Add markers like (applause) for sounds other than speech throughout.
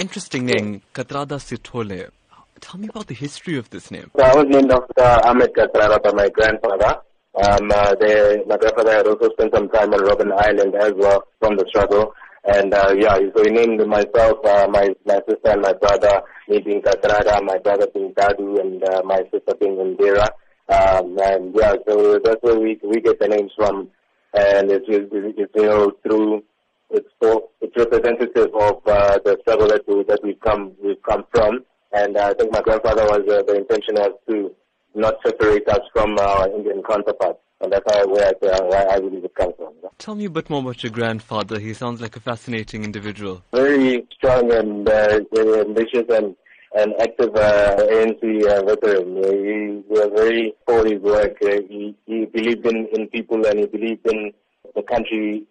Interesting name, Kathrada Sithole. Tell me about the history of this name. So I was named after Ahmed Kathrada by my grandfather. Um, uh, they, my grandfather had also spent some time on Robben Island as well from the struggle. And uh, yeah, so he named myself, uh, my my sister and my brother, me being Kathrada, my brother being Dadoo, and uh, my sister being Indira. Um, and yeah, so that's where we we get the names from, and it's it's, it's you know through it's for, it's representative of uh, the struggle that we that we've come we've come from, and uh, I think my grandfather was uh, the intention was to not separate us from our Indian counterparts. And that's how, where, I, uh, where I believe it comes from. Tell me a bit more about your grandfather. He sounds like a fascinating individual. Very strong and uh, ambitious and an active uh, ANC uh, veteran. He was very for his work. Uh, he, he believed in, in people and he believed in the country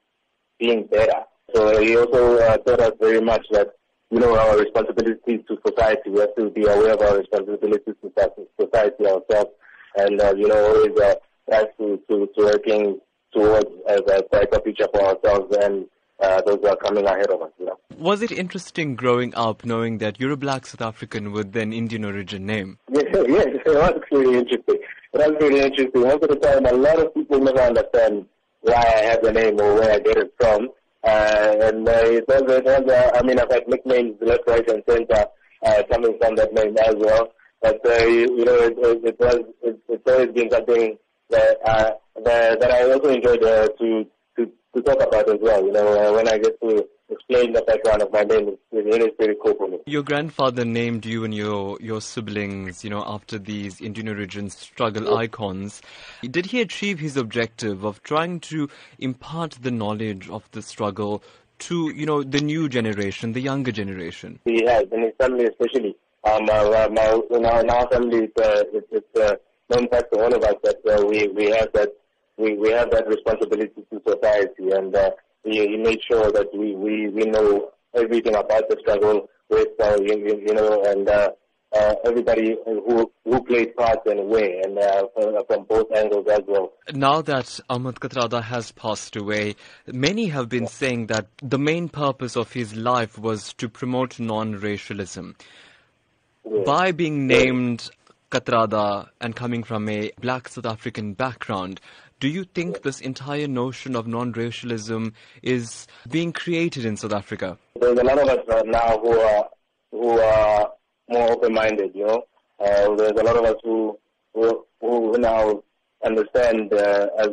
being better. So he also uh, taught us very much that you know our responsibilities to society. We have to be aware of our responsibilities to society ourselves, and uh, you know always uh, try to, to to working towards as a brighter future for ourselves and uh, those who are coming ahead of us. You know. Was it interesting growing up knowing that you're a black South African with an Indian origin name? (laughs) Yes, yes, it was really interesting. It was really interesting. Most of the time, a lot of people never understand why I have the name or where I get it from. Uh, and uh, it was, it was uh, I mean, I've had nicknames left, right, and center uh, coming from that name as well. But uh, you, you know, it, it, it was it, it's always been something that uh, that, that I also enjoyed uh, to to to talk about as well. You know, uh, when I get to explain the background of my name, it is very cool for me. Your grandfather named you and your your siblings, you know, after these Indian origin struggle yes. icons. Did he achieve his objective of trying to impart the knowledge of the struggle to, you know, the new generation, the younger generation? He has, and his family especially. Um, uh, my, in, our, in our family, it's, uh, it's, it's uh, known fact to all of us that uh, we we have that we, we have that responsibility to society, and uh, he, he made sure that we, we, we know everything about the struggle with, uh, you, you know, and uh, uh, everybody who who played parts and where, and uh, from both angles as well. Now that Ahmed Kathrada has passed away, many have been saying that the main purpose of his life was to promote non-racialism. Yes. By being named Kathrada and coming from a black South African background, do you think this entire notion of non-racialism is being created in South Africa? There's a lot of us right now who are who are more open-minded. You know, uh, there's a lot of us who who, who now understand uh, as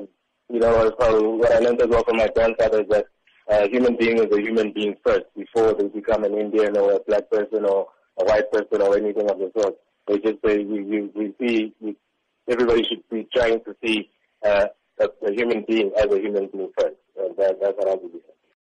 you know as what I learned as well from my grandfather is that a human being is a human being first before they become an Indian or a black person or a white person or anything of the sort. They just say we we, we see we, everybody should be trying to see uh, a, a human being as a human being first. And that, that's what I believe.